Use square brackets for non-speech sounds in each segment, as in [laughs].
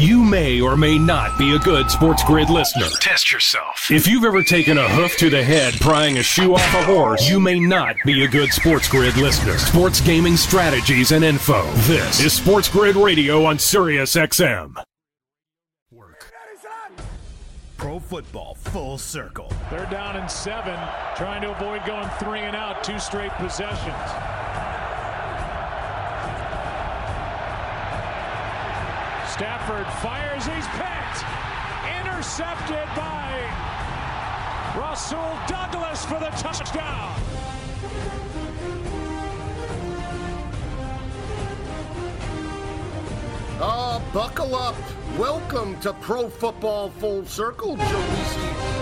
You may or may not be a good Sports Grid listener. Test yourself. If you've ever taken a hoof to the head prying a shoe off a horse, you may not be a good Sports Grid listener. Sports gaming strategies and info. This is Sports Grid Radio on Sirius XM. Pro football full circle. They're down in seven, trying to avoid going three and out, two straight possessions. Stafford fires, he's picked. Intercepted by Rasul Douglas for the touchdown. Uh, buckle up. Welcome to Pro Football Full Circle. Joe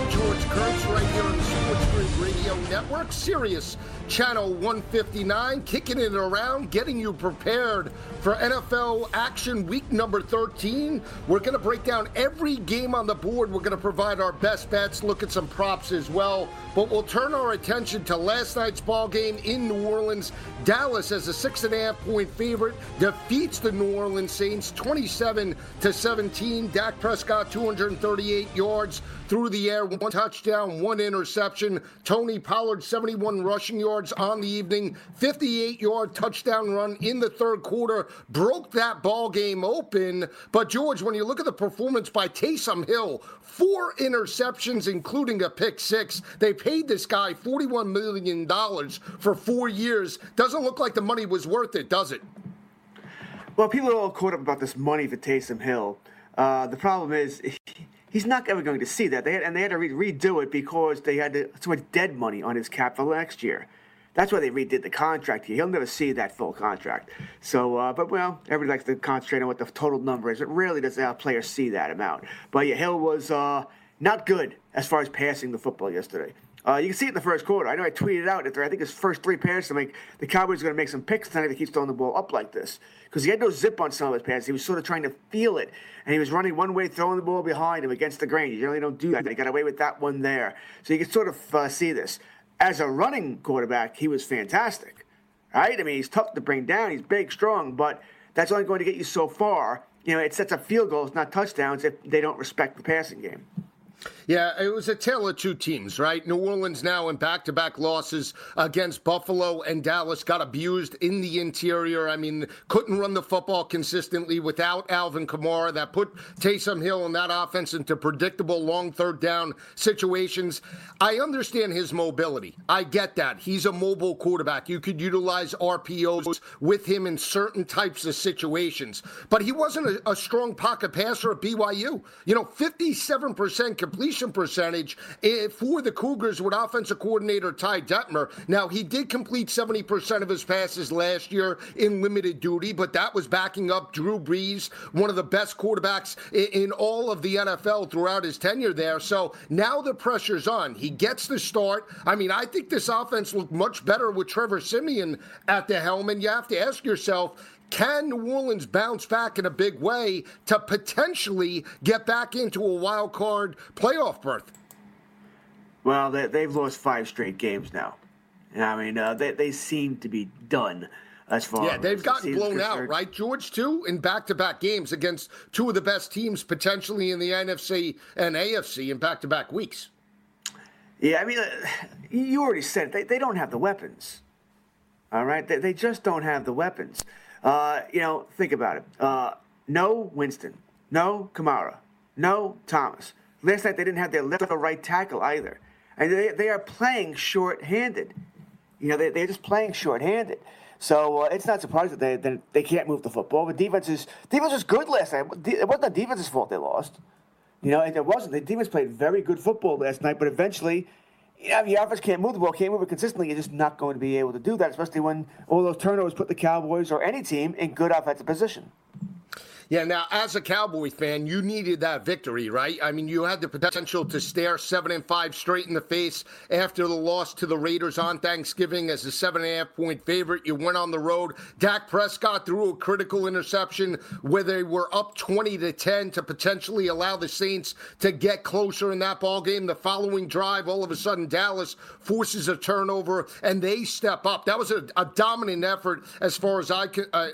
George Kurtz, right here on the Sports Grid Radio Network, Sirius Channel 159, kicking it around, getting you prepared for NFL action week number 13. We're going to break down every game on the board. We're going to provide our best bets, look at some props as well. But we'll turn our attention to last night's ball game in New Orleans. Dallas, as a six and a half point favorite, defeats the New Orleans Saints 27 to 17. Dak Prescott 238 yards through the air, one touchdown, one interception. Tony Pollard 71 rushing yards on the evening, 58 yard touchdown run in the third quarter, broke that ball game open. But George, when you look at the performance by Taysom Hill, four interceptions, including a pick six. They paid this guy $41 million for four years. Doesn't look like the money was worth it, does it? Well, people are all caught up about this money for Taysom Hill. Uh, the problem is [laughs] he's not ever going to see that. They had, and they had to re- redo it because they had to, so much dead money on his cap for next year. That's why they redid the contract here. He'll never see that full contract. So, uh, but well, everybody likes to concentrate on what the total number is. It rarely does a player see that amount. But yeah, Hill was uh, not good as far as passing the football yesterday. Uh, you can see it in the first quarter. I know I tweeted out after I think his first three passes, I'm like, the Cowboys are going to make some picks tonight if he keeps throwing the ball up like this. Because he had no zip on some of his passes. He was sort of trying to feel it. And he was running one way, throwing the ball behind him against the grain. You generally don't do that. He got away with that one there. So you can sort of uh, see this. As a running quarterback, he was fantastic. Right? I mean, he's tough to bring down. He's big, strong, but that's only going to get you so far. You know, it sets up field goals, not touchdowns, if they don't respect the passing game. Yeah, it was a tale of two teams, right? New Orleans now in back to back losses against Buffalo and Dallas got abused in the interior. I mean, couldn't run the football consistently without Alvin Kamara. That put Taysom Hill and that offense into predictable long third down situations. I understand his mobility. I get that. He's a mobile quarterback. You could utilize RPOs with him in certain types of situations. But he wasn't a, a strong pocket passer at BYU. You know, 57% completion percentage eh, for the Cougars with offensive coordinator Ty Detmer. Now, he did complete 70% of his passes last year in limited duty, but that was backing up Drew Brees, one of the best quarterbacks in all of the NFL throughout his tenure there. So now the pressure's on. He gets the start. I mean, I think this offense looked much better with Trevor Siemian at the helm, and you have to ask yourself, can New Orleans bounce back in a big way to potentially get back into a wild card playoff berth? Well, they, have lost five straight games now. I mean, uh, they, they seem to be done as far yeah, they've gotten blown out, right, George? Too in back-to-back games against two of the best teams potentially in the NFC and AFC in back-to-back weeks. Yeah, I mean, uh, you already said it. They, they don't have the weapons. All right, they, they just don't have the weapons. Uh, you know, think about it. Uh, no Winston, no Kamara, no Thomas. Last night they didn't have their left or right tackle either, and they, they are playing short-handed. You know, they, they're just playing short-handed. So uh, it's not surprising that they, they can't move the football. The defense is defense was good last night. It wasn't the defense's fault they lost. You know, it wasn't. The defense played very good football last night, but eventually, know, the offense can't move the ball, can't move it consistently. You're just not going to be able to do that, especially when all those turnovers put the Cowboys or any team in good offensive position. Yeah, now as a Cowboy fan, you needed that victory, right? I mean, you had the potential to stare seven and five straight in the face after the loss to the Raiders on Thanksgiving as a seven and a half point favorite. You went on the road. Dak Prescott threw a critical interception where they were up 20 to 10 to potentially allow the Saints to get closer in that ball game. The following drive, all of a sudden, Dallas forces a turnover and they step up. That was a, a dominant effort as far as I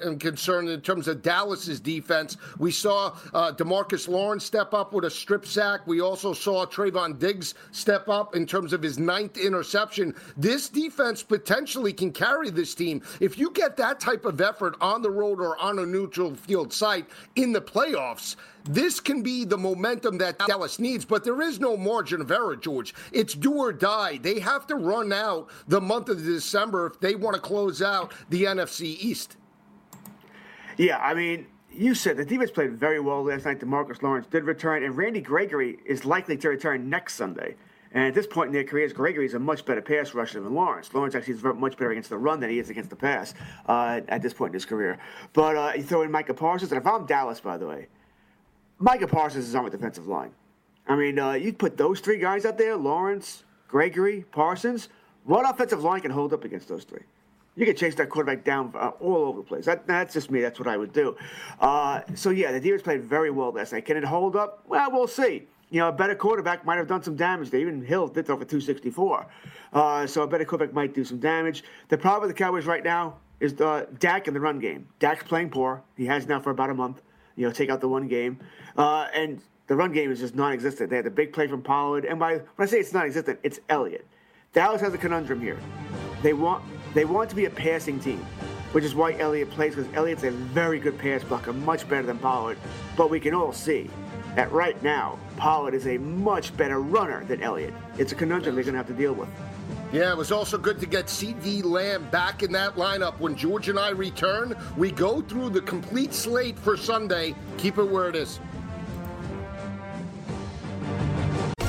am concerned in terms of Dallas's defense defense. We saw uh, Demarcus Lawrence step up with a strip sack. We also saw Trevon Diggs step up in terms of his ninth interception. This defense potentially can carry this team. If you get that type of effort on the road or on a neutral field site in the playoffs, this can be the momentum that Dallas needs, but there is no margin of error, George. It's do or die. They have to run out the month of December if they want to close out the NFC East. Yeah, I mean, you said the defense played very well last night. Demarcus Lawrence did return, and Randy Gregory is likely to return next Sunday. And at this point in their careers, Gregory is a much better pass rusher than Lawrence. Lawrence actually is much better against the run than he is against the pass uh, at this point in his career. But uh, you throw in Micah Parsons, and if I'm Dallas, by the way, Micah Parsons is on the defensive line. I mean, uh, you put those three guys out there Lawrence, Gregory, Parsons. What offensive line can hold up against those three? You can chase that quarterback down uh, all over the place. That, that's just me. That's what I would do. Uh, so, yeah, the defense played very well last night. Can it hold up? Well, we'll see. You know, a better quarterback might have done some damage there. Even Hill did throw for 264. Uh, so a better quarterback might do some damage. The problem with the Cowboys right now is the Dak in the run game. Dak's playing poor. He has now for about a month. You know, take out the one game. Uh, and the run game is just non-existent. They had the big play from Pollard. And by, when I say it's non-existent, it's Elliott. Dallas has a conundrum here. They want they want to be a passing team, which is why Elliott plays because Elliott's a very good pass blocker, much better than Pollard. But we can all see that right now, Pollard is a much better runner than Elliott. It's a conundrum they're going to have to deal with. Yeah, it was also good to get CeeDee Lamb back in that lineup. When George and I return, we go through the complete slate for Sunday. Keep it where it is.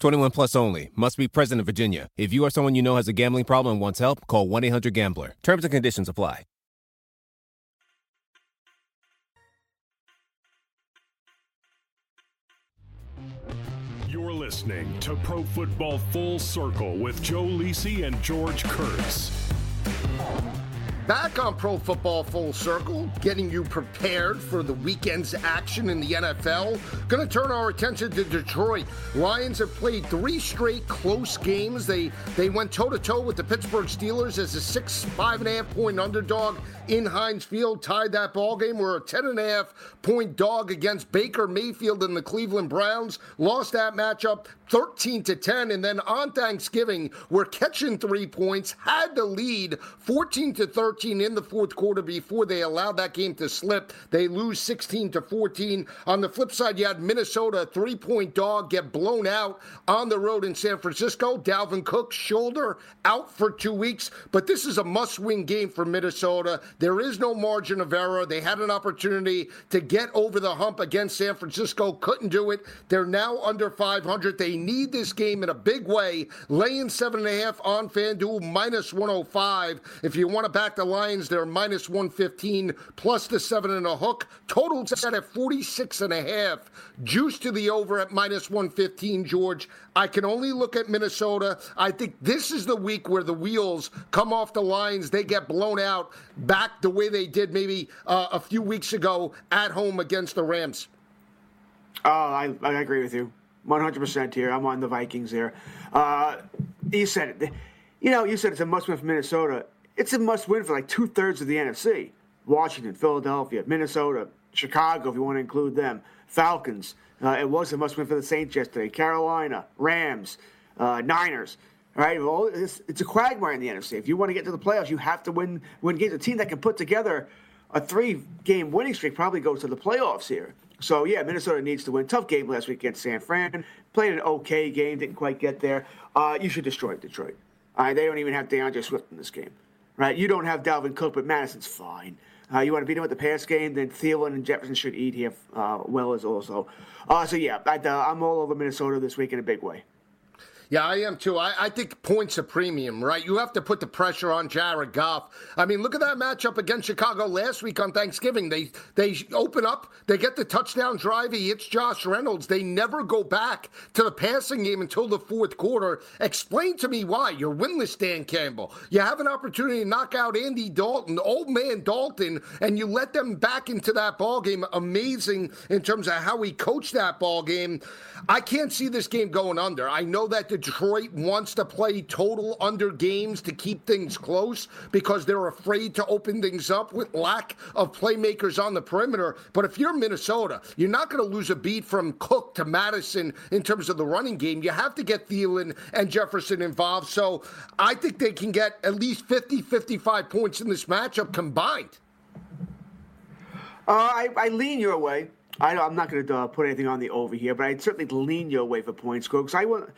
21 plus only. Must be present in Virginia. If you or someone you know has a gambling problem and wants help, call 1 800 Gambler. Terms and conditions apply. You're listening to Pro Football Full Circle with Joe Lisi and George Kurtz. Back on Pro Football Full Circle, getting you prepared for the weekend's action in the NFL. Going to turn our attention to Detroit. Lions have played three straight close games. They they went toe to toe with the Pittsburgh Steelers as a six five and a half point underdog in Heinz Field. Tied that ball game. We're a ten and a half point dog against Baker Mayfield and the Cleveland Browns. Lost that matchup 13 to 10. And then on Thanksgiving, we're catching three points. Had the lead 14 to 13 13 in the fourth quarter before they allowed that game to slip. They lose 16 to 14. On the flip side, you had Minnesota, three point dog, get blown out on the road in San Francisco. Dalvin Cook's shoulder out for two weeks, but this is a must win game for Minnesota. There is no margin of error. They had an opportunity to get over the hump against San Francisco, couldn't do it. They're now under 500. They need this game in a big way. Laying seven and a half on FanDuel, minus 105. If you want to back the the Lions. They're minus 115 plus the seven and a hook. Total set at 46 and a half. Juice to the over at minus 115, George. I can only look at Minnesota. I think this is the week where the wheels come off the lines. They get blown out back the way they did maybe uh, a few weeks ago at home against the Rams. Oh, I, I agree with you. 100% here. I'm on the Vikings here. Uh, you said it. You know, you said it's a must win for Minnesota. It's a must win for like two thirds of the NFC Washington, Philadelphia, Minnesota, Chicago, if you want to include them, Falcons. Uh, it was a must win for the Saints yesterday. Carolina, Rams, uh, Niners. Right, well, it's, it's, a quagmire in the NFC. If you want to get to the playoffs, you have to win win games. A team that can put together a three game winning streak probably goes to the playoffs here. So yeah, Minnesota needs to win. Tough game last week against San Fran. Played an okay game, didn't quite get there. Uh, you should destroy Detroit. They don't even have D'Andre Swift in this game, right? You don't have Dalvin Cook, but Mattison's fine. Uh, you want to beat him with the pass game, then Thielen and Jefferson should eat here uh, well as also. Uh, so yeah, I, I'm all over Minnesota this week in a big way. Yeah, I am too. I, I, think points are premium, right? You have to put the pressure on Jared Goff. I mean, look at that matchup against Chicago last week on Thanksgiving. They they open up, they get the touchdown drive. He hits Josh Reynolds. They never go back to the passing game until the fourth quarter. Explain to me why you're winless, Dan Campbell. You have an opportunity to knock out Andy Dalton, old man Dalton, and you let them back into that ball game. Amazing in terms of how he coached that ball game. I can't see this game going under. I know that the Detroit wants to play total under games to keep things close because they're afraid to open things up with lack of playmakers on the perimeter. But if you're Minnesota, you're not going to lose a beat from Cook to Mattison in terms of the running game. You have to get Thielen and Jefferson involved. So I think they can get at least 50, 55 points in this matchup combined. Uh, I, I lean your way. I, am not going to uh, put anything on the over here, but I'd certainly lean your way for points, because I want.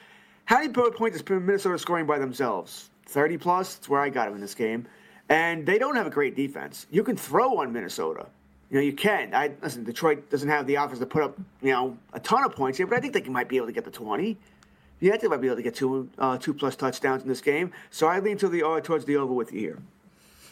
How many points is Minnesota scoring by themselves? 30 plus? That's where I got them in this game. And they don't have a great defense. You can throw on Minnesota. You know, you can. I listen. Detroit doesn't have the offense to put up, you know, a ton of points here, but I think they might be able to get the 20. Yeah, I think they might be able to get two, uh, two plus touchdowns in this game. So I lean to the uh, towards the over with you here.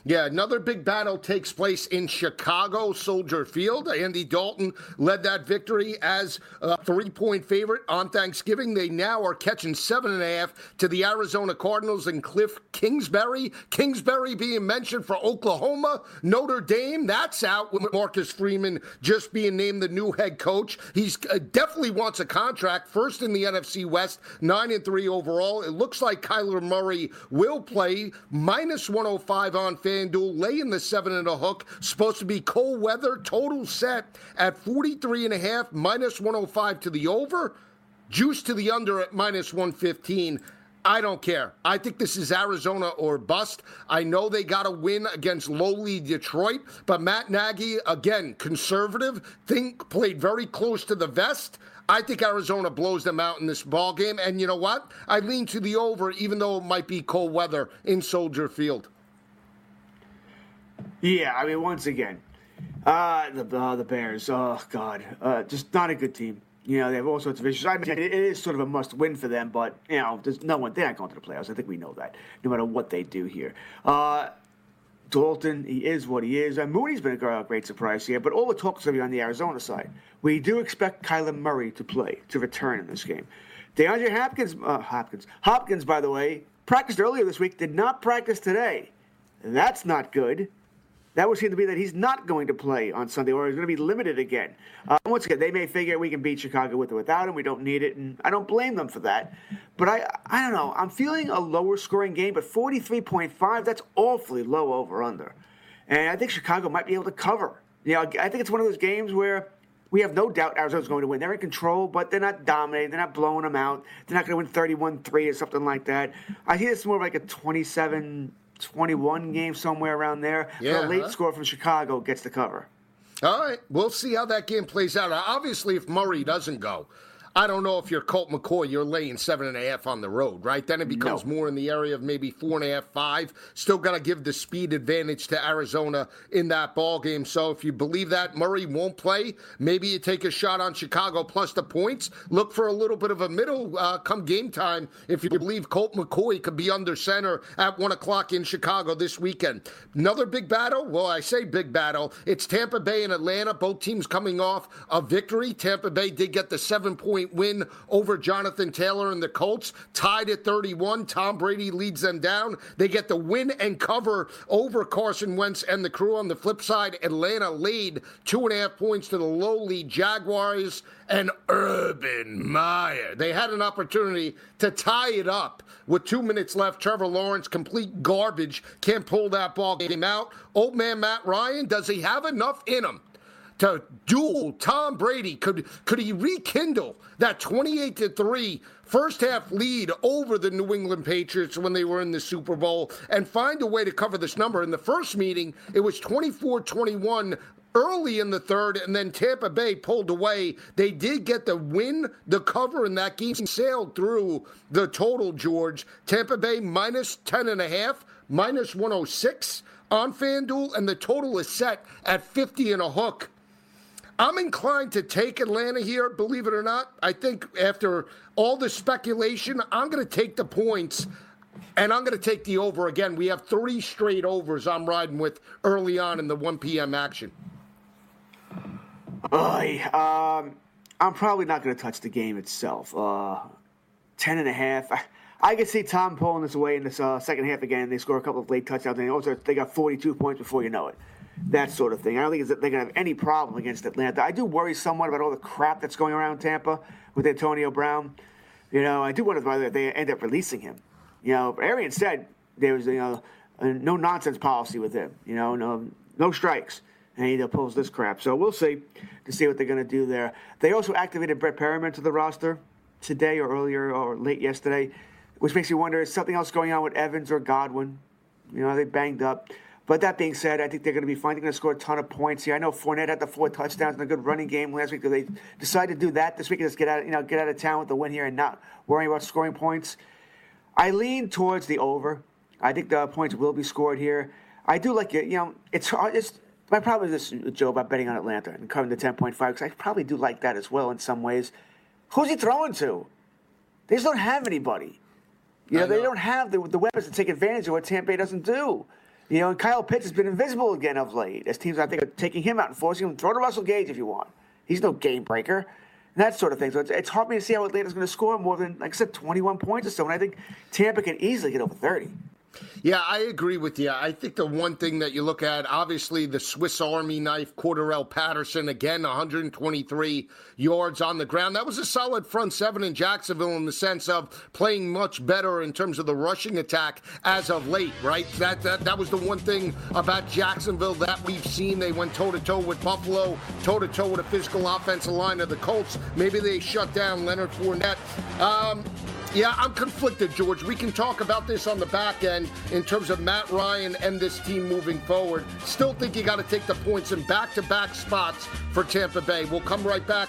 Yeah, another big battle takes place in Chicago, Soldier Field. Andy Dalton led that victory as a three point favorite on Thanksgiving. They now are catching seven and a half to the Arizona Cardinals and Cliff Kingsbury. Kingsbury being mentioned for Oklahoma, Notre Dame. That's out with Marcus Freeman just being named the new head coach. He uh, definitely wants a contract, first in the NFC West, nine and three overall. It looks like Kyler Murray will play minus 105 on FanDuel, laying the seven and a hook. Supposed to be cold weather, total set at 43 and a half, minus 105 to the over. Juice to the under at minus 115. I don't care. I think this is Arizona or bust. I know they got a win against lowly Detroit, but Matt Nagy, again, conservative, think played very close to the vest. I think Arizona blows them out in this ball game. And you know what? I lean to the over, even though it might be cold weather in Soldier Field. Yeah, I mean, once again, uh, the uh, the Bears. Oh God, uh, just not a good team. You know, they have all sorts of issues. I mean, it is sort of a must-win for them, but you know, there's no one. They're not going to the playoffs. I think we know that, no matter what they do here. Uh, Dalton, he is what he is. And Mooney's been a great surprise here, but all the talk is going to be on the Arizona side. We do expect Kyler Murray to play, to return in this game. DeAndre Hopkins, uh, Hopkins, Hopkins, by the way, practiced earlier this week, did not practice today. That's not good that would seem to be that he's not going to play on Sunday, or he's going to be limited again. Uh, once again, they may figure we can beat Chicago with or without him. We don't need it, and I don't blame them for that. But I, I don't know. I'm feeling a lower scoring game, but 43.5, that's awfully low over under. And I think Chicago might be able to cover. You know, I think it's one of those games where we have no doubt Arizona's going to win. They're in control, but they're not dominating. They're not blowing them out. They're not going to win 31 3 or something like that. I think it's more like a 27 21 game somewhere around there. Yeah, the late huh? score from Chicago gets the cover. All right, we'll see how that game plays out. Obviously, if Murray doesn't go, I don't know if you're Colt McCoy, you're laying seven and a half on the road, right? Then it becomes no. more in the area of maybe four and a half, five. Still got to give the speed advantage to Arizona in that ball game. So if you believe that Murray won't play, maybe you take a shot on Chicago plus the points. Look for a little bit of a middle uh, come game time if you believe Colt McCoy could be under center at one o'clock in Chicago this weekend. Another big battle. Well, I say big battle. It's Tampa Bay and Atlanta. Both teams coming off a victory. Tampa Bay did get the seven point point win over Jonathan Taylor and the Colts, tied at 31. Tom Brady leads them down. They get the win and cover over Carson Wentz and the crew. On the flip side, Atlanta lead two and a half points to the lowly Jaguars and Urban Meyer. They had an opportunity to tie it up with two minutes left. Trevor Lawrence, complete garbage, can't pull that ball game out. Old man Matt Ryan, does he have enough in him to duel Tom Brady? Could could he rekindle that 28 to 3 first half lead over the New England Patriots when they were in the Super Bowl and find a way to cover this number? In the first meeting, it was 24-21 early in the third, and then Tampa Bay pulled away. They did get the win, the cover, and that game sailed through the total, George. Tampa Bay minus 10 and a half, minus 106 on FanDuel, and the total is set at 50 and a hook. I'm inclined to take Atlanta here, believe it or not. I think after all the speculation, I'm going to take the points and I'm going to take the over again. We have three straight overs I'm riding with early on in the 1 p.m. action. um, I'm probably not going to touch the game itself. Uh, 10 and a half. I, I can see Tom pulling this away in this uh, second half again. They score a couple of late touchdowns, and also they got 42 points before you know it that sort of thing. I don't think they're going to have any problem against Atlanta. I do worry somewhat about all the crap that's going around Tampa with Antonio Brown. You know, I do wonder whether they end up releasing him. You know, Arian said there was you know no nonsense policy with him. You know, no no strikes, and he pulls this crap. So we'll see to see what they're going to do there. They also activated Brett Perriman to the roster today or earlier or late yesterday, which makes you wonder is something else going on with Evans or Godwin? You know, they banged up. But that being said, I think they're going to be fine. They're going to score a ton of points here. I know Fournette had the four touchdowns and a good running game last week. They decided to do that this week and just get out, you know, get out of town with the win here and not worry about scoring points. I lean towards the over. I think the points will be scored here. I do like it. You know, it's hard. It's my problem is this, Joe, about betting on Atlanta and covering the 10.5 because I probably do like that as well in some ways. Who's he throwing to? They just don't have anybody. You know, know. they don't have the, the weapons to take advantage of what Tampa Bay doesn't do. You know, and Kyle Pitts has been invisible again of late as teams, I think, are taking him out and forcing him to throw to Russell Gage if you want. He's no game breaker. And that sort of thing. So it's, it's hard for me to see how Atlanta's going to score more than, like I said, 21 points or so. And I think Tampa can easily get over 30. Yeah, I agree with you. I think the one thing that you look at, obviously, the Swiss Army knife, Cordarrelle Patterson, again, 123 yards on the ground. That was a solid front seven in Jacksonville in the sense of playing much better in terms of the rushing attack as of late, right? That that, that was the one thing about Jacksonville that we've seen. They went toe to toe with Buffalo, toe to toe with a physical offensive line of the Colts. Maybe they shut down Leonard Fournette. Um, yeah, I'm conflicted, George. We can talk about this on the back end in terms of Matt Ryan and this team moving forward. Still think you got to take the points in back to back spots for Tampa Bay. We'll come right back.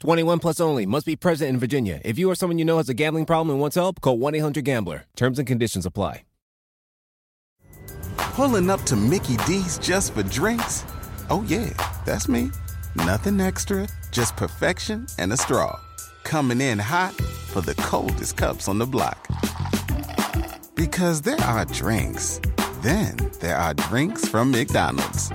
21 plus only must be present in Virginia. If you or someone you know has a gambling problem and wants help, call 1-800-GAMBLER. Terms and conditions apply. Pulling up to Mickey D's just for drinks? Oh yeah, that's me. Nothing extra, just perfection and a straw. Coming in hot for the coldest cups on the block. Because there are drinks, then there are drinks from McDonald's.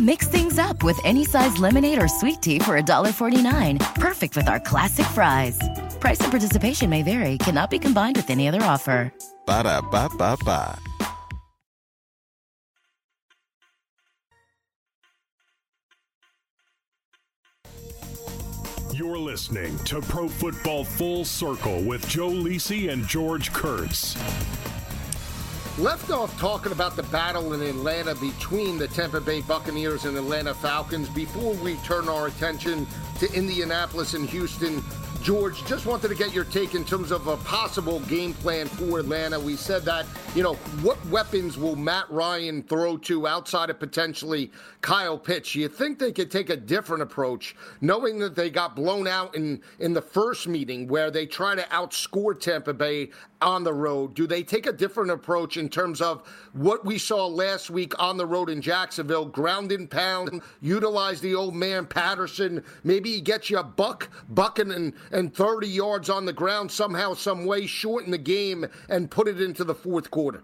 Mix things up with any size lemonade or sweet tea for $1.49. Perfect with our classic fries. Price and participation may vary, cannot be combined with any other offer. Ba da ba ba ba. You're listening to Pro Football Full Circle with Joe Lisi and George Kurtz. Left off talking about the battle in Atlanta between the Tampa Bay Buccaneers and Atlanta Falcons before we turn our attention to Indianapolis and Houston. George, just wanted to get your take in terms of a possible game plan for Atlanta. We said that, you know, what weapons will Matt Ryan throw to outside of potentially Kyle Pitts? You think they could take a different approach, knowing that they got blown out in, in the first meeting where they try to outscore Tampa Bay on the road? Do they take a different approach in terms of what we saw last week on the road in Jacksonville, ground and pound, utilize the old man Patterson, maybe he gets you a buck, bucking and, and 30 yards on the ground somehow, some way, shorten the game and put it into the fourth quarter?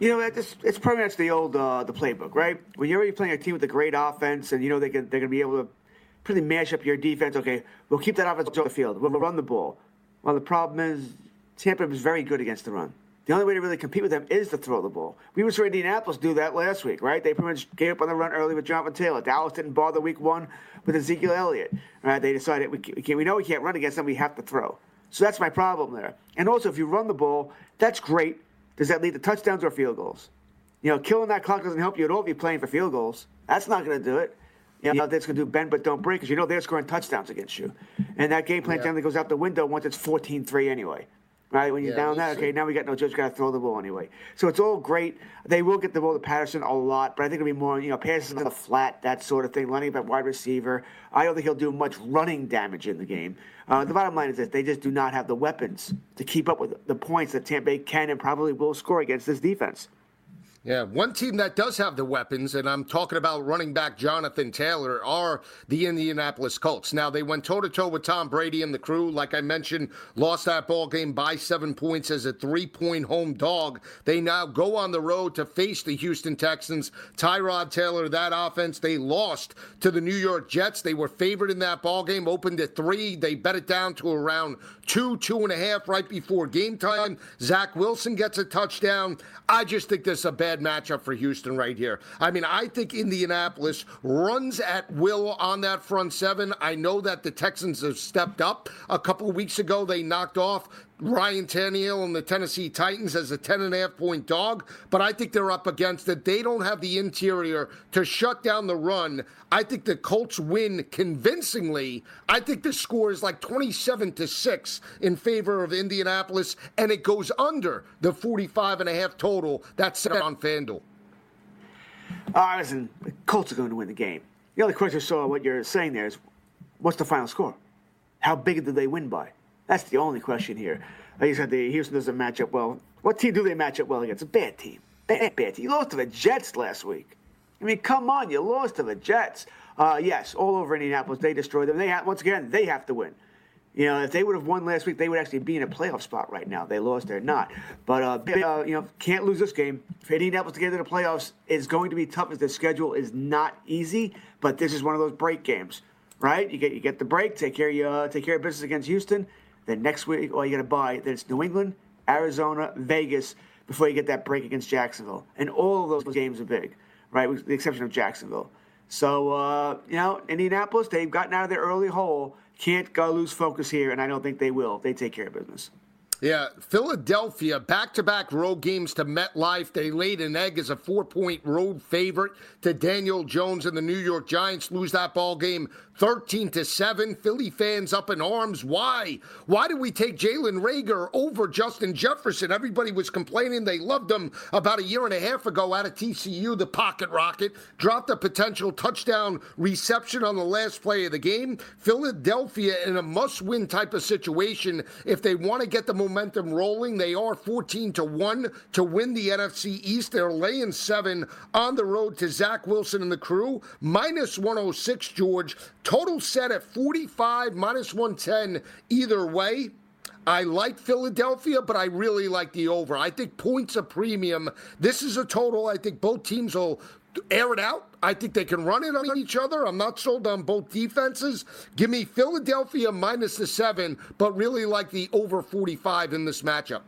You know, it's, it's pretty much the old uh, the playbook, right? When you're already playing a team with a great offense, and you know they can, they're going to be able to pretty mash up your defense. Okay, we'll keep that offense on the field. We'll run the ball. Well, the problem is Tampa was very good against the run. The only way to really compete with them is to throw the ball. We were saw Indianapolis do that last week, right? They pretty much gave up on the run early with Jonathan Taylor. Dallas didn't bother week one with Ezekiel Elliott. Right? They decided we, can, we know we can't run against them, we have to throw. So that's my problem there. And also, if you run the ball, that's great. Does that lead to touchdowns or field goals? You know, killing that clock doesn't help you at all if you're playing for field goals. That's not going to do it. You know, that's going to do bend but don't break because you know they're scoring touchdowns against you. And that game plan yeah. generally goes out the window once it's 14 3 anyway right? When you're yeah, down that, okay, now we got no judge, got to throw the ball anyway. So it's all great. They will get the ball to Patterson a lot, but I think it'll be more, you know, passes on the flat, that sort of thing, lining up wide receiver. I don't think he'll do much running damage in the game. Uh, the bottom line is that they just do not have the weapons to keep up with the points that Tampa Bay can and probably will score against this defense. Yeah, one team that does have the weapons, and I'm talking about running back Jonathan Taylor, are the Indianapolis Colts. Now, they went toe to toe with Tom Brady and the crew. Like I mentioned, lost that ball game by seven points as a three point home dog. They now go on the road to face the Houston Texans. Tyrod Taylor, that offense, they lost to the New York Jets. They were favored in that ball game, opened at three. They bet it down to around two, two and a half right before game time. Zach Wilson gets a touchdown. I just think this is a bad bad matchup for Houston right here. I mean, I think Indianapolis runs at will on that front seven. I know that the Texans have stepped up. A couple weeks ago, they knocked off Ryan Tannehill and the Tennessee Titans as a 10.5 point dog, but I think they're up against it. They don't have the interior to shut down the run. I think the Colts win convincingly. I think the score is like 27 to 6 in favor of Indianapolis, and it goes under the 45 and a half total that's set on FanDuel. Uh, listen, the Colts are going to win the game. The only question I saw what you're saying there is what's the final score? How big did they win by? That's the only question here. Like you said, the Houston doesn't match up well. What team do they match up well against? A bad team. Bad, bad team. You lost to the Jets last week. I mean, come on, you lost to the Jets. Uh, yes, all over Indianapolis, they destroyed them. They have, once again, they have to win. You know, if they would have won last week, they would actually be in a playoff spot right now. They lost, they're not. But uh, uh, you know, can't lose this game. For Indianapolis to get into the playoffs is going to be tough, as the schedule is not easy. But this is one of those break games, right? You get you get the break, take care of your, uh, take care of business against Houston. Then next week, all you got to buy, then it's New England, Arizona, Vegas before you get that break against Jacksonville. And all of those games are big, right? With the exception of Jacksonville. So, uh, you know, Indianapolis, they've gotten out of their early hole. Can't go lose focus here, and I don't think they will. They take care of business. Yeah, Philadelphia back to back road games to MetLife. They laid an egg as a four point road favorite to Daniel Jones and the New York Giants. Lose that ball game 13 to 7. Philly fans up in arms. Why? Why did we take Jalen Reagor over Justin Jefferson? Everybody was complaining they loved him about a year and a half ago out of TCU, the pocket rocket. Dropped a potential touchdown reception on the last play of the game. Philadelphia in a must win type of situation if they want to get the momentum rolling. They are 14 to 1 to win the NFC East. They're laying seven on the road to Zach Wilson and the crew. Minus 106, George. Total set at 45, minus 110 either way. I like Philadelphia, but I really like the over. I think points a premium. This is a total. I think both teams will air it out. I think they can run it on each other. I'm not sold on both defenses. Give me Philadelphia minus the seven, but really like the over 45 in this matchup.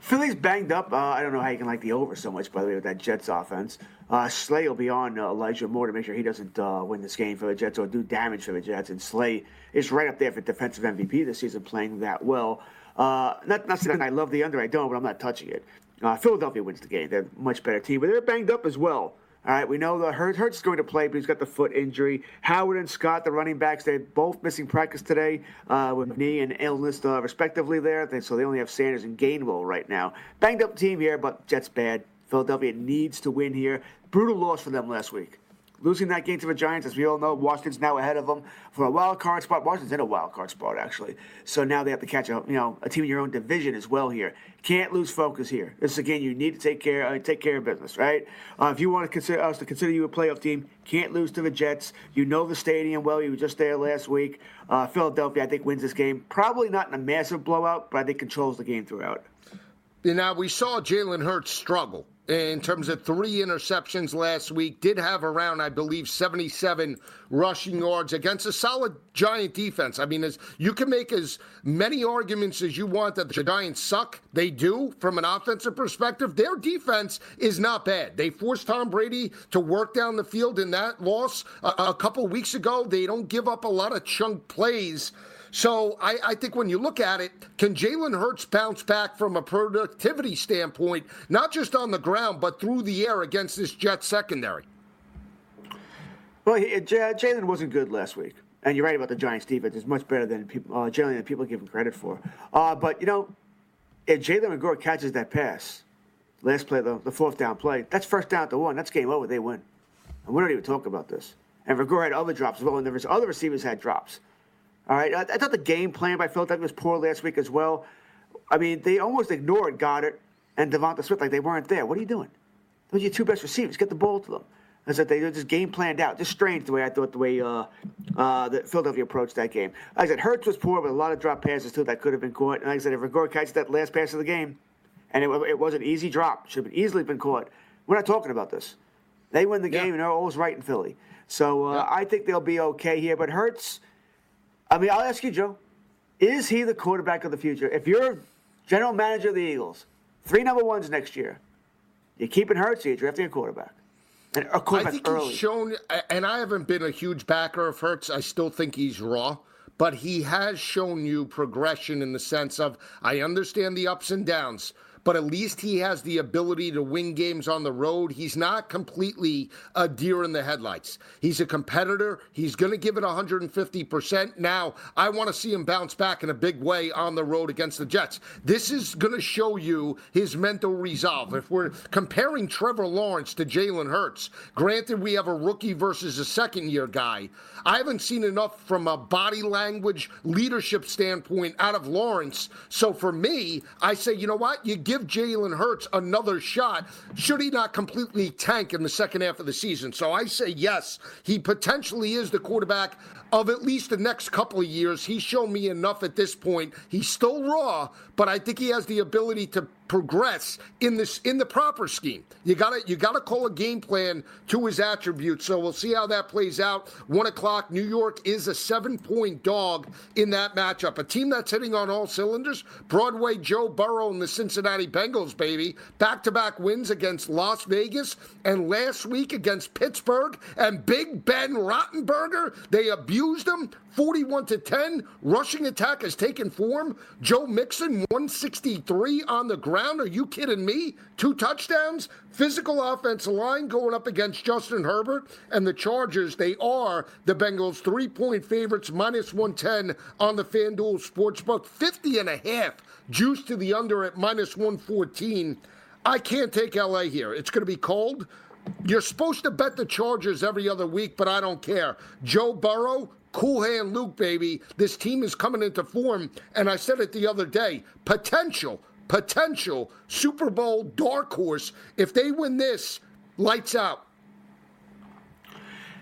Philly's banged up. Uh, I don't know how you can like the over so much, by the way, with that Jets offense. Uh, Slay will be on uh, Elijah Moore to make sure he doesn't uh, win this game for the Jets or do damage for the Jets. And Slay is right up there for defensive MVP this season, playing that well. Uh, not, not saying I love the under, I don't, but I'm not touching it. Uh, Philadelphia wins the game. They're a much better team, but they're banged up as well. All right, we know that Hurts, Hurts is going to play, but he's got the foot injury. Howard and Scott, the running backs, they're both missing practice today uh, with knee and illness, uh, respectively. There, so they only have Sanders and Gainwell right now. Banged up team here, but Jets bad. Philadelphia needs to win here. Brutal loss for them last week. Losing that game to the Giants, as we all know, Washington's now ahead of them for a wild card spot. Washington's in a wild card spot actually, so now they have to catch a you know a team in your own division as well here. Can't lose focus here. This again, you need to take care uh, take care of business, right? Uh, if you want to consider us to consider you a playoff team, can't lose to the Jets. You know the stadium well. You were just there last week. Uh, Philadelphia, I think, wins this game. Probably not in a massive blowout, but I think controls the game throughout. Now we saw Jalen Hurts struggle in terms of three interceptions last week. Did have around, I believe, 77 rushing yards against a solid Giant defense. I mean, as you can make as many arguments as you want that the Giants suck. They do from an offensive perspective. Their defense is not bad. They forced Tom Brady to work down the field in that loss a, a couple weeks ago. They don't give up a lot of chunk plays. So I, I, think when you look at it, can Jalen Hurts bounce back from a productivity standpoint, not just on the ground, but through the air against this Jet secondary? Well, Jalen wasn't good last week. And you're right about the Giants' defense. It's much better than people, uh, than people give him credit for. Uh, but, you know, if Jalen McGraw catches that pass, last play, the, the fourth down play, that's first down to one. That's game over. They win. And we don't even talk about this. And Reagor had other drops as well, and the other receivers had drops. All right, I, I thought the game plan by Philadelphia was poor last week as well. I mean, they almost ignored Goedert and Devonta Smith like they weren't there. What are you doing? Those are your two best receivers. Get the ball to them. I said they were just game planned out. Just strange the way I thought the way uh, uh, that Philadelphia approached that game. Like I said, Hurts was poor, but a lot of drop passes too that could have been caught. And like I said, if Reagor catches that last pass of the game, and it, it was an easy drop, should have easily been caught. We're not talking about this. They win the game, yeah. and they're always right in Philly. So uh, yeah. I think they'll be okay here. But Hurts I mean, I'll ask you, Joe, is he the quarterback of the future? If you're general manager of the Eagles, three number ones next year, you're keeping Hurts, you're drafting a quarterback. And a quarterback I think early. he's shown, and I haven't been a huge backer of Hurts. I still think he's raw, but he has shown you progression in the sense of I understand the ups and downs but at least he has the ability to win games on the road. He's not completely a deer in the headlights. He's a competitor. He's going to give it 150%. Now, I want to see him bounce back in a big way on the road against the Jets. This is going to show you his mental resolve. If we're comparing Trevor Lawrence to Jalen Hurts, granted, we have a rookie versus a second year guy. I haven't seen enough from a body language leadership standpoint out of Lawrence. So for me, I say, you know what? You give Jalen Hurts another shot should he not completely tank in the second half of the season. So I say yes, he potentially is the quarterback of at least the next couple of years. He's shown me enough at this point. He's still raw, but I think he has the ability to progress in this in the proper scheme. You got to you got to call a game plan to his attributes. So we'll see how that plays out. One o'clock. New York is a seven point dog in that matchup. A team that's hitting on all cylinders. Broadway Joe Burrow and the Cincinnati Bengals, baby, back to back wins against Las Vegas and last week against Pittsburgh and Big Ben Roethlisberger. They abused them 41 to 10. Rushing attack has taken form. Joe Mixon 163 on the ground are you kidding me? Two touchdowns, physical offensive line going up against Justin Herbert and the Chargers. They are the Bengals three point favorites, minus 110 on the FanDuel Sportsbook, 50 and a half juice to the under at minus 114. I can't take LA here. It's going to be cold. You're supposed to bet the Chargers every other week, but I don't care. Joe Burrow, Cool hand Luke, baby. This team is coming into form. And I said it the other day potential, potential Super Bowl dark horse. If they win this, lights out.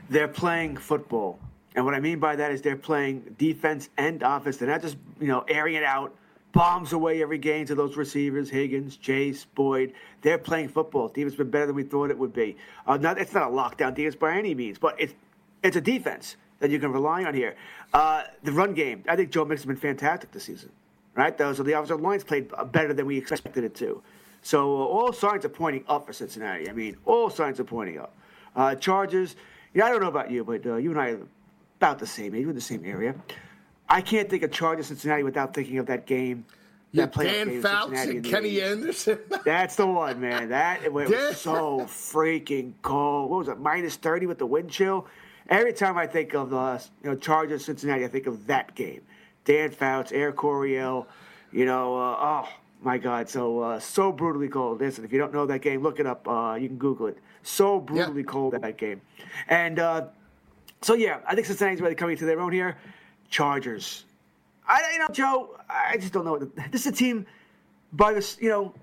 They're playing football. And what I mean by that is they're playing defense and offense. They're not just, you know, airing it out, bombs away every game to those receivers, Higgins, Chase, Boyd. They're playing football. Defense been better than we thought it would be. Uh, not, it's not a lockdown defense by any means, but it's it's a defense that you can rely on here. Uh, the run game, I think Joe Mixon has been fantastic this season, right? So the offensive line's played better than we expected it to. So uh, all signs are pointing up for Cincinnati. I mean, all signs are pointing up. Uh, Chargers, yeah, I don't know about you, but uh, you and I are about the same age, we're in the same area. I can't think of Chargers Cincinnati without thinking of that game. Yeah, That Dan game, Fouts and Kenny 80s. Anderson. [laughs] That's the one, man. That it was so freaking cold. What was it? Minus thirty with the wind chill. Every time I think of the you know Chargers Cincinnati, I think of that game. Dan Fouts, Air Coryell. You know, uh, oh my God, so uh, so brutally cold. Listen, if you don't know that game, look it up. Uh, you can Google it. So brutally cold that game, and uh, so yeah, I think Cincinnati's really coming to their own here. Chargers. I you know Joe, I just don't know. what the- This is a team by this you know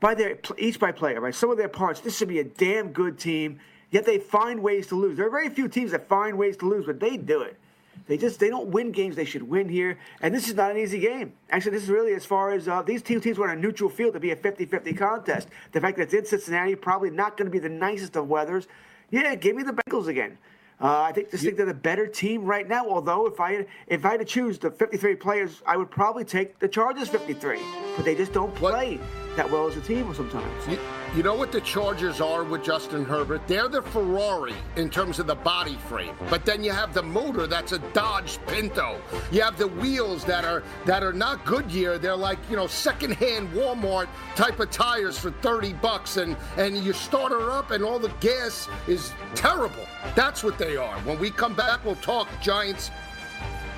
by their each by player, right? Some of their parts. This should be a damn good team. Yet they find ways to lose. There are very few teams that find ways to lose, but they do it. They just they don't win games they should win here, and this is not an easy game. Actually, this is really as far as uh, these two teams were on a neutral field to be a 50-50 contest. The fact that it's in Cincinnati, probably not going to be the nicest of weathers. Yeah, give me the Bengals again. Uh, I think just think they're the better team right now. Although if I if I had to choose the 53 players, I would probably take the Chargers 53, but they just don't play that well as a team sometimes. You, you know what the Chargers are with Justin Herbert? They're the Ferrari in terms of the body frame. But then you have the motor that's a Dodge Pinto. You have the wheels that are that are not Goodyear. They're like, you know, secondhand Walmart type of tires for 30 bucks and and you start her up and all the gas is terrible. That's what they are. When we come back, we'll talk Giants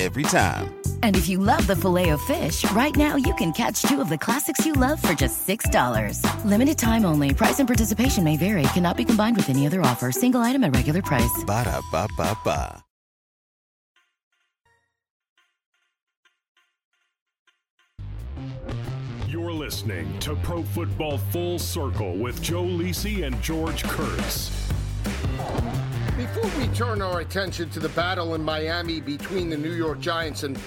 Every time. And if you love the filet of fish, right now you can catch two of the classics you love for just $6. Limited time only. Price and participation may vary. Cannot be combined with any other offer. Single item at regular price. Ba-da-ba-ba-ba. You're listening to Pro Football Full Circle with Joe Lisi and George Kurtz. Before we turn our attention to the battle in Miami between the New York Giants and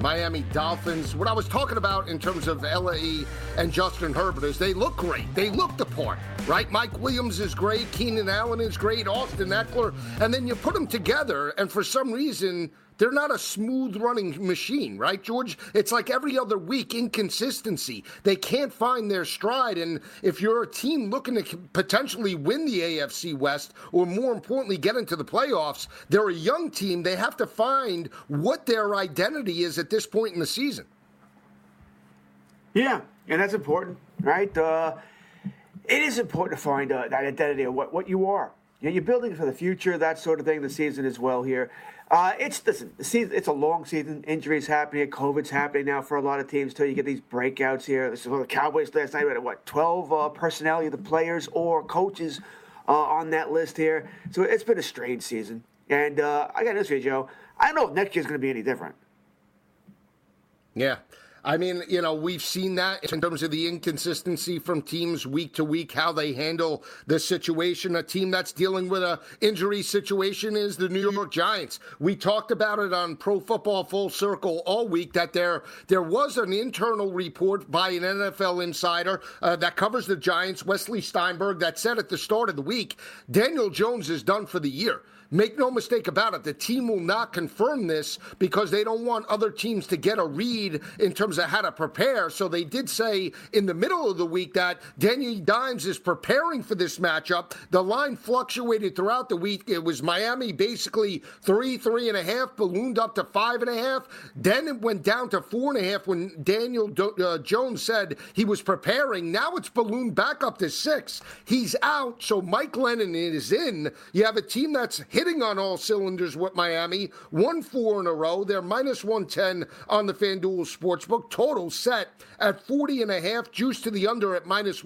Miami Dolphins, what I was talking about in terms of LAE and Justin Herbert is they look great. They look the part, right? Mike Williams is great, Keenan Allen is great, Austin Ekeler, and then you put them together, and for some reason, they're not a smooth running machine, right, George? It's like every other week inconsistency. They can't find their stride. And if you're a team looking to potentially win the AFC West, or more importantly, get into the playoffs, they're a young team. They have to find what their identity is at this point in the season. Yeah, and that's important, right? Uh, it is important to find uh, that identity of what, what you are. You know, you're building for the future, that sort of thing. The season as well here. Uh, it's listen, it's a long season. Injuries happening. COVID's happening now for a lot of teams too. You get these breakouts here. This is what the Cowboys last night had what twelve uh, personnel, either players or coaches, uh, on that list here. So it's been a strange season. And uh, I got this for you, Joe. I don't know if next year's going to be any different. Yeah. I mean, you know, we've seen that in terms of the inconsistency from teams week to week, how they handle the situation. A team that's dealing with a injury situation is the New York Giants. We talked about it on Pro Football Full Circle all week that there there was an internal report by an NFL insider uh, that covers the Giants, Wesley Steinberg, that said at the start of the week, Daniel Jones is done for the year. Make no mistake about it, the team will not confirm this because they don't want other teams to get a read in terms of how to prepare. So they did say in the middle of the week that Danny Dimes is preparing for this matchup. The line fluctuated throughout the week. It was Miami basically three, three and a half, ballooned up to five and a half. Then it went down to four and a half when Daniel Do- uh, Jones said he was preparing. Now it's ballooned back up to six. He's out. So Mike Glennon is in. You have a team that's hitting on all cylinders with Miami. Won four in a row. They're minus 110 on the FanDuel Sportsbook. Total set at 40 and a half. Juice to the under at minus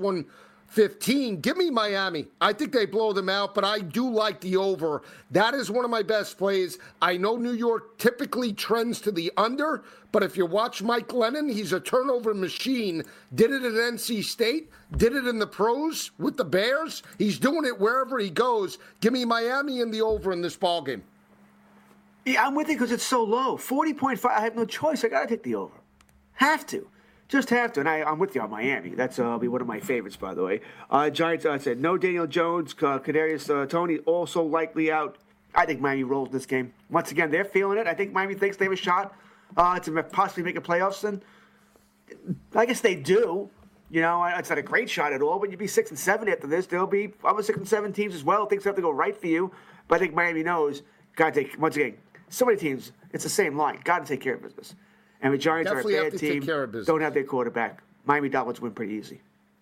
115. Give me Miami. I think they blow them out, but I do like the over. That is one of my best plays. I know New York typically trends to the under, but if you watch Mike Glennon, he's a turnover machine. Did it at NC State, did it in the pros with the Bears. He's doing it wherever he goes. Give me Miami in the over in this ball game. Yeah, I'm with you because it's so low. 40.5, I have no choice. I got to take the over. Have to. Just have to. And I, am with you on Miami. That's uh, be one of my favorites, by the way. Uh, Giants, I uh, said no Daniel Jones, uh, Kadarius uh, Toney also likely out. I think Miami rolls this game. Once again, they're feeling it. I think Miami thinks they have a shot uh, to possibly make a playoffs. And I guess they do. You know, it's not a great shot at all, but you'd be six and seven after this. There'll be other six and seven teams as well. Things have to go right for you. But I think Miami knows, got to take, once again, so many teams, it's the same line. Got to take care of business. And the Giants Definitely are a bad team. Don't have their quarterback. Miami Dolphins win pretty easy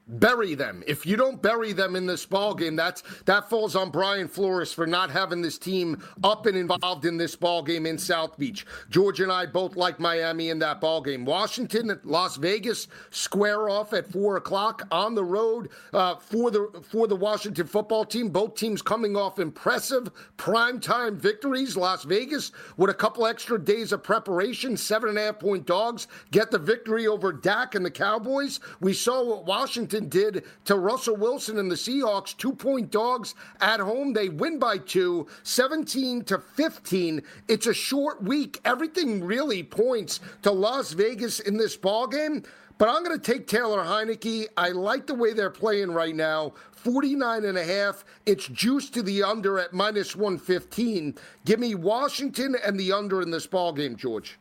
bury them. If you don't bury them in this ball game, that's that falls on Brian Flores for not having this team up and involved in this ball game in South Beach. George and I both like Miami in that ball game. Washington at Las Vegas square off at four o'clock on the road uh, for the for the Washington football team. Both teams coming off impressive primetime victories. Las Vegas with a couple extra days of preparation, seven and a half point dogs get the victory over Dak and the Cowboys. We saw what Washington Washington did to Russell Wilson and the Seahawks, two point dogs at home. They win by two, 17 to 15. It's a short week. Everything really points to Las Vegas in this ball game. But I'm going to take Taylor Heinicke. I like the way they're playing right now. 49 and a half. It's juiced to the under at minus 115. Give me Washington and the under in this ball game, George.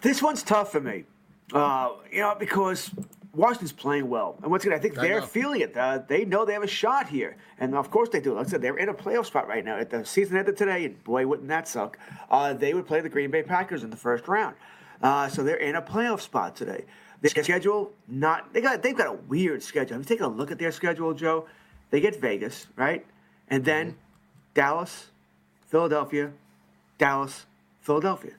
This one's tough for me. Uh, you know, because Washington's playing well, and once again, I think I they're know. feeling it. Uh, they know they have a shot here, and of course they do. Like I said, they're in a playoff spot right now. At the season ended today, and boy, wouldn't that suck? Uh, they would play the Green Bay Packers in the first round, uh, so they're in a playoff spot today. Their schedule, not they got they've got a weird schedule. You taken a look at their schedule, Joe? They get Vegas, right, and then mm-hmm. Dallas, Philadelphia, Dallas, Philadelphia.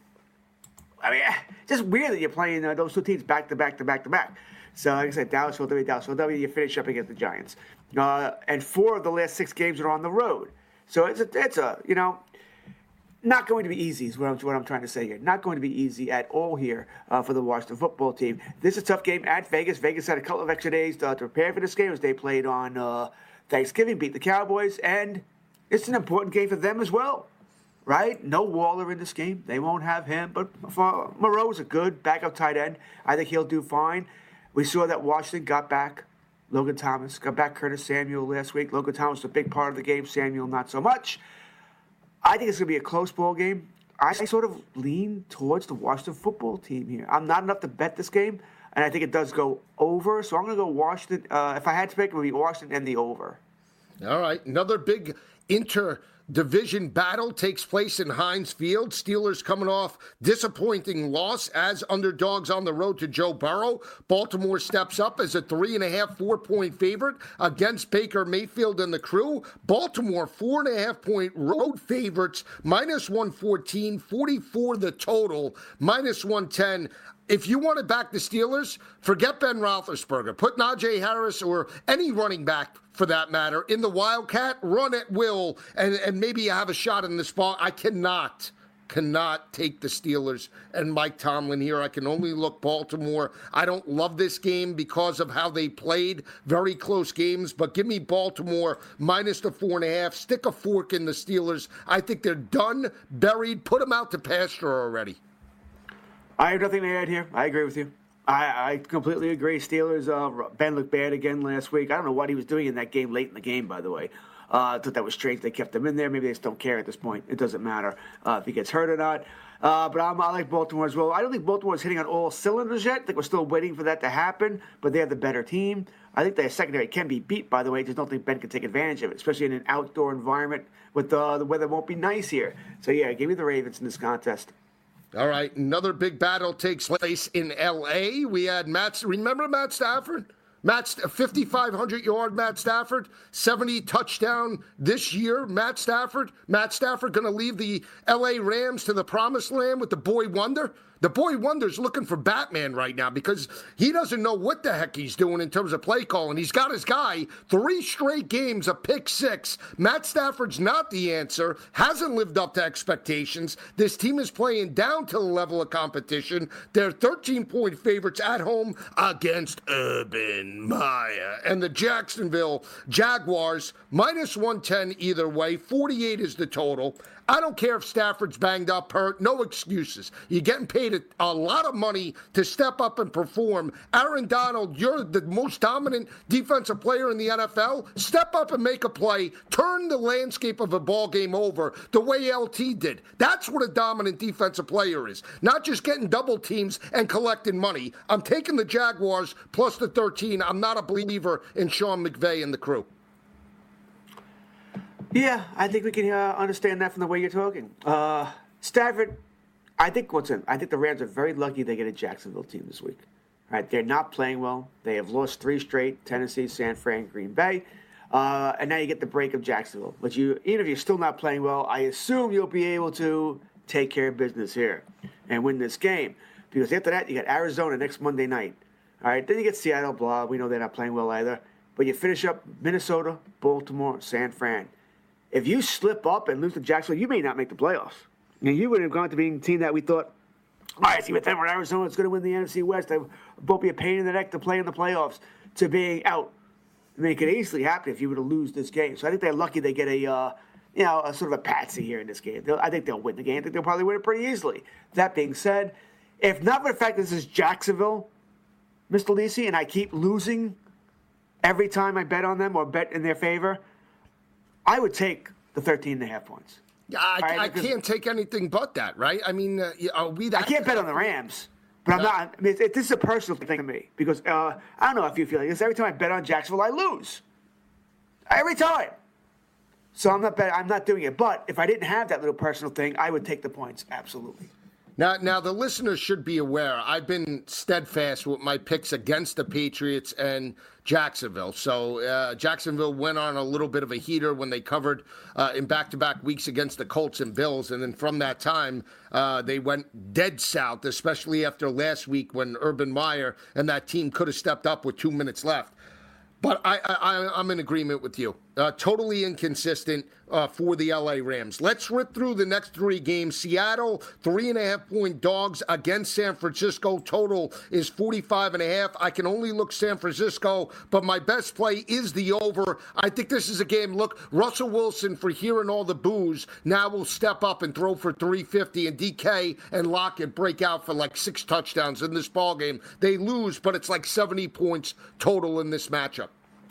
I mean, it's [laughs] just weird that you're playing uh, those two teams back to back to back to back. So, like I said, Dallas, Philadelphia, Dallas, Philadelphia, you finish up against the Giants. Uh, and four of the last six games are on the road. So it's a, it's a, you know, not going to be easy is what I'm, what I'm trying to say here. Not going to be easy at all here uh, for the Washington football team. This is a tough game at Vegas. Vegas had a couple of extra days to, to prepare for this game as they played on uh, Thanksgiving, beat the Cowboys, and it's an important game for them as well right? No Waller in this game. They won't have him. But Moreau's a good backup tight end. I think he'll do fine. We saw that Washington got back Logan Thomas, got back Curtis Samuel last week. Logan Thomas was a big part of the game, Samuel not so much. I think it's going to be a close ball game. I sort of lean towards the Washington football team here. I'm not enough to bet this game, and I think it does go over. So I'm going to go Washington. Uh, if I had to pick, it would be Washington and the over. All right, another big inter division battle takes place in Heinz Field. Steelers coming off disappointing loss as underdogs on the road to Joe Burrow. Baltimore steps up as a three and a half, four point favorite against Baker Mayfield and the crew. Baltimore four and a half point road favorites, minus 114, 44 the total, minus 110 if you want to back the Steelers, forget Ben Roethlisberger. Put Najee Harris or any running back, for that matter, in the Wildcat, run at will, and, and maybe have a shot in the spot. I cannot, cannot take the Steelers and Mike Tomlin here. I can only look Baltimore. I don't love this game because of how they played. Very close games, but give me Baltimore minus the four and a half. Stick a fork in the Steelers. I think they're done, buried. Put them out to pasture already. I have nothing to add here. I agree with you. I, I completely agree. Steelers, uh, Ben looked bad again last week. I don't know what he was doing in that game late in the game, by the way. Uh, I thought that was strange. They kept him in there. Maybe they just don't care at this point. It doesn't matter uh, if he gets hurt or not. Uh, but I'm, i like Baltimore as well. I don't think Baltimore is hitting on all cylinders yet. I think we're still waiting for that to happen, but they have the better team. I think their secondary can be beat, by the way. Just don't think Ben can take advantage of it, especially in an outdoor environment with the, the weather won't be nice here. So, yeah, give me the Ravens in this contest. All right, another big battle takes place in L.A. We had Matt. Remember Matt Stafford? Matt, 5,500 yard Matt Stafford, 70 touchdown this year. Matt Stafford. Matt Stafford going to leave the L.A. Rams to the promised land with the boy wonder. The boy wonders looking for Batman right now because he doesn't know what the heck he's doing in terms of play calling. He's got his guy three straight games, a pick six. Matt Stafford's not the answer, hasn't lived up to expectations. This team is playing down to the level of competition. They're 13 point favorites at home against Urban Meyer. And the Jacksonville Jaguars, minus 110 either way, 48 is the total. I don't care if Stafford's banged up, hurt, no excuses. You're getting paid a, a, lot of money to step up and perform. Aaron Donald, you're the most dominant defensive player in the NFL. Step up and make a play. Turn the landscape of a ball game over the way LT did. That's what a dominant defensive player is. Not just getting double teams and collecting money. I'm taking the Jaguars plus the 13. I'm not a believer in Sean McVay and the crew. Yeah, I think we can uh, understand that from the way you're talking. Uh, Stafford, I think what's in, I think the Rams are very lucky they get a Jacksonville team this week. All right, they're not playing well. They have lost three straight: Tennessee, San Fran, Green Bay, uh, and now you get the break of Jacksonville. But you, even if you're still not playing well, I assume you'll be able to take care of business here and win this game. Because after that, you got Arizona next Monday night. All right, then you get Seattle. Blah, we know they're not playing well either. But you finish up Minnesota, Baltimore, San Fran if you slip up and lose to Jacksonville, you may not make the playoffs. And you would have gone to being a team that we thought, all right, see with them or Arizona, it's going to win the NFC West. They both be a pain in the neck to play in the playoffs. To being out, I mean, it could easily happen if you were to lose this game. So I think they're lucky they get a, uh, you know, a sort of a patsy here in this game. They'll, I think they'll win the game. I think they'll probably win it pretty easily. That being said, if not for the fact that this is Jacksonville, Mr. Lisi, and I keep losing every time I bet on them or bet in their favor – I would take the 13 and a half points. Yeah, I, right? I can't take anything but that, right? I mean, uh, are we that? I can't bet on the Rams. But I'm not. I mean, it, this is a personal thing to me because uh, I don't know if you feel like this. Every time I bet on Jacksonville, I lose. Every time. So I'm not bet, I'm not doing it. But if I didn't have that little personal thing, I would take the points absolutely. Now, now the listeners should be aware. I've been steadfast with my picks against the Patriots and Jacksonville. So uh, Jacksonville went on a little bit of a heater when they covered uh, in back-to-back weeks against the Colts and Bills, and then from that time uh, they went dead south, especially after last week when Urban Meyer and that team could have stepped up with two minutes left. But I, I, I'm in agreement with you. Uh, totally inconsistent uh, for the LA Rams. Let's rip through the next three games. Seattle, three and a half point dogs against San Francisco. Total is 45 and a half. I can only look San Francisco, but my best play is the over. I think this is a game. Look, Russell Wilson, for hearing all the boos, now will step up and throw for 350, and DK and Lockett break out for like six touchdowns in this ball game. They lose, but it's like 70 points total in this matchup.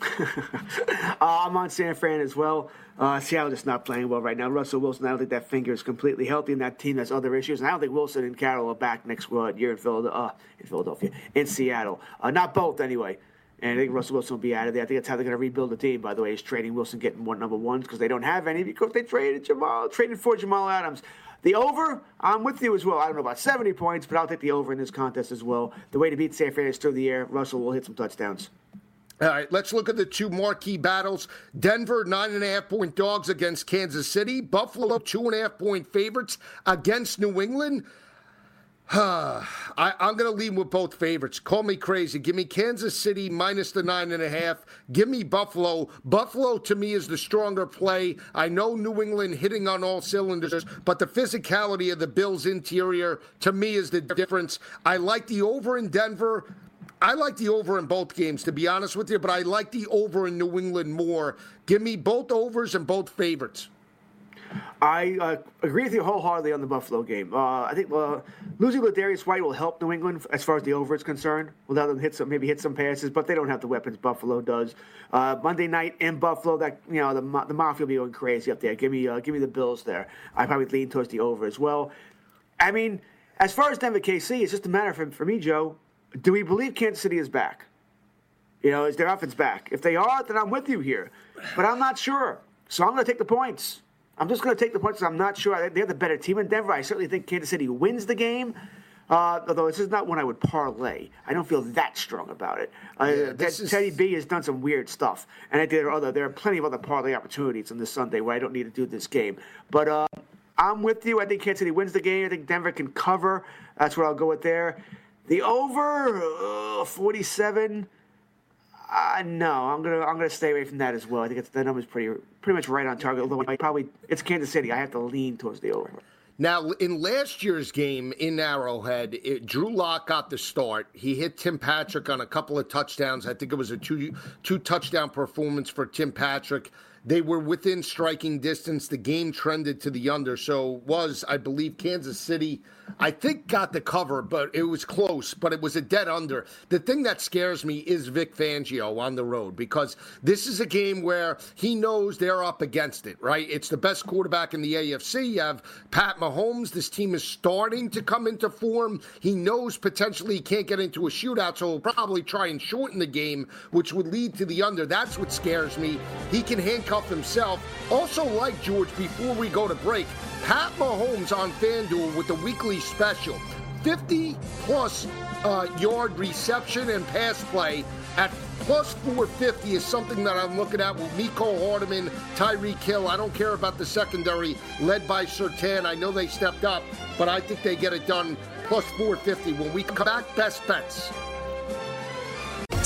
[laughs] uh, I'm on San Fran as well. Uh, Seattle just not playing well right now. Russell Wilson, I don't think that finger is completely healthy, and that team has other issues. And I don't think Wilson and Carroll are back next uh, year in Philadelphia, uh, in Philadelphia, in Seattle. Uh, not both, anyway. And I think Russell Wilson will be out of there. I think that's how they're going to rebuild the team. By the way, is trading Wilson, getting one number ones because they don't have any because they traded Jamal, traded for Jamal Adams. The over, I'm with you as well. I don't know about 70 points, but I'll take the over in this contest as well. The way to beat San Fran is through the air. Russell will hit some touchdowns. All right, let's look at the two marquee battles. Denver, nine and a half point dogs against Kansas City. Buffalo, two and a half point favorites against New England. [sighs] I, am going to lead with both favorites. Call me crazy. Give me Kansas City minus the nine and a half. Give me Buffalo. Buffalo to me is the stronger play. I know New England hitting on all cylinders, but the physicality of the Bills' interior to me is the difference. I like the over in Denver. I like the over in both games, to be honest with you, but I like the over in New England more. Give me both overs and both favorites. I uh, agree with you wholeheartedly on the Buffalo game. Uh, I think uh, losing Ladarius White will help New England as far as the over is concerned. Will let them hit some, maybe hit some passes, but they don't have the weapons Buffalo does. Uh, Monday night in Buffalo, that you know the the Mafia will be going crazy up there. Give me uh, give me the Bills there. I probably lean towards the over as well. I mean, as far as Denver KC, it's just a matter for, for me, Joe. Do we believe Kansas City is back? You know, is their offense back? If they are, then I'm with you here. But I'm not sure. So I'm going to take the points. I'm just going to take the points. I'm not sure. They're the better team in Denver. I certainly think Kansas City wins the game. Uh, although this is not one I would parlay. I don't feel that strong about it. Uh, yeah, is... Teddy B has done some weird stuff, and I did other. There are plenty of other parlay opportunities on this Sunday where I don't need to do this game. But uh, I'm with you. I think Kansas City wins the game. I think Denver can cover. That's what I'll go with there. The over 47. Uh, no, I'm gonna I'm gonna stay away from that as well. I think it's, the number's pretty pretty much right on target. Although I probably it's Kansas City. I have to lean towards the over. Now, in last year's game in Arrowhead, it, Drew Lock got the start. He hit Tim Patrick on a couple of touchdowns. I think it was a two two touchdown performance for Tim Patrick. They were within striking distance. The game trended to the under. So was, I believe, Kansas City I think got the cover, but it was close, but it was a dead under. The thing that scares me is Vic Fangio on the road because this is a game where he knows they're up against it, right? It's the best quarterback in the AFC. You have Pat Mahomes. This team is starting to come into form. He knows potentially he can't get into a shootout, so he'll probably try and shorten the game, which would lead to the under. That's what scares me. He can handcuff himself. Also, like George, before we go to break, Pat Mahomes on FanDuel with the weekly special 50 plus uh, yard reception and pass play at plus 450 is something that I'm looking at with Mecole Hardman, Tyreek Hill. I don't care about the secondary led by Surtain. I know they stepped up, but I think they get it done plus 450. When we come back, best bets.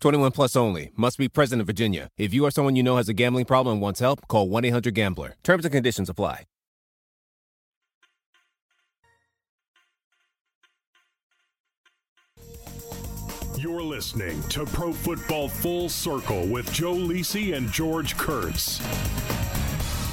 21 plus only. Must be present in Virginia. If you or someone you know has a gambling problem and wants help, call 1 800 Gambler. Terms and conditions apply. You're listening to Pro Football Full Circle with Joe Lisi and George Kurtz.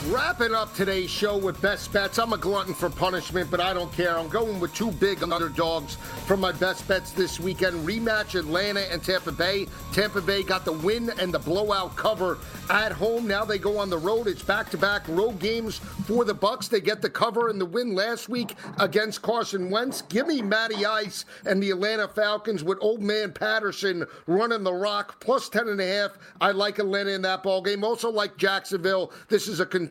Wrapping up today's show with best bets. I'm a glutton for punishment, but I don't care. I'm going with two big underdogs for my best bets this weekend. Rematch Atlanta and Tampa Bay. Tampa Bay got the win and the blowout cover at home. Now they go on the road. It's back-to-back road games for the Bucs. They get the cover and the win last week against Carson Wentz. Give me Matty Ice and the Atlanta Falcons with old man Patterson running the rock plus ten and a half. I like Atlanta in that ball game. Also like Jacksonville. This is a con-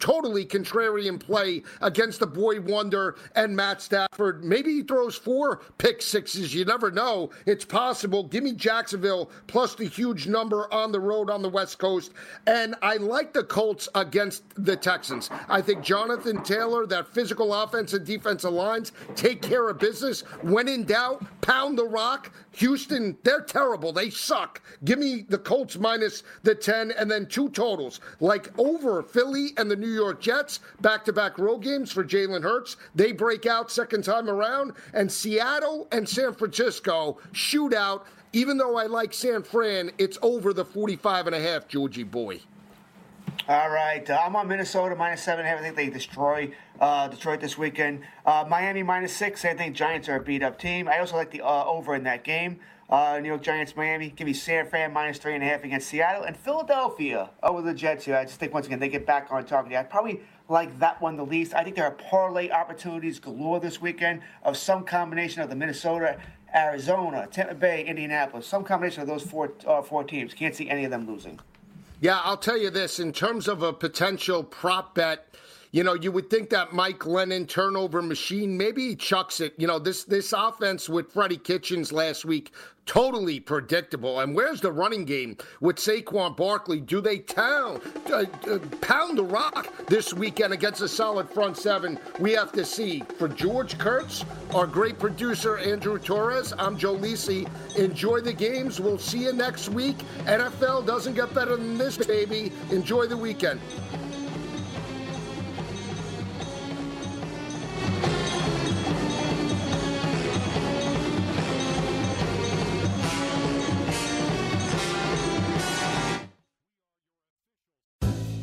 totally contrarian play against the boy wonder and Matt Stafford. Maybe he throws four pick sixes. You never know. It's possible. Give me Jacksonville plus the huge number on the road on the West Coast. And I like the Colts against the Texans. I think Jonathan Taylor, that physical offense and defensive lines, take care of business. When in doubt, pound the rock. Houston, they're terrible. They suck. Give me the Colts minus the 10 and then two totals. Like over Philly and the New York Jets, back to back road games for Jalen Hurts. They break out second time around. And Seattle and San Francisco shootout. Even though I like San Fran, it's over the 45 and a half, Georgie boy. All right, uh, I'm on Minnesota minus seven. I think they destroy uh, Detroit this weekend. Uh, Miami minus six. I think Giants are a beat up team. I also like the uh, over in that game. Uh, New York Giants, Miami. Give me San Fran minus three and a half against Seattle and Philadelphia over the Jets here. I just think once again they get back on target. I probably like that one the least. I think there are parlay opportunities galore this weekend of some combination of the Minnesota, Arizona, Tampa Bay, Indianapolis, some combination of those four uh, four teams. Can't see any of them losing. Yeah, I'll tell you this in terms of a potential prop bet. You know, you would think that Mike Glennon turnover machine, maybe he chucks it. You know, this this offense with Freddie Kitchens last week, totally predictable. And where's the running game with Saquon Barkley? Do they town, uh, uh, pound the rock this weekend against a solid front seven? We have to see. For George Kurtz, our great producer Andrew Torres, I'm Joe Lisi. Enjoy the games. We'll see you next week. NFL doesn't get better than this, baby. Enjoy the weekend.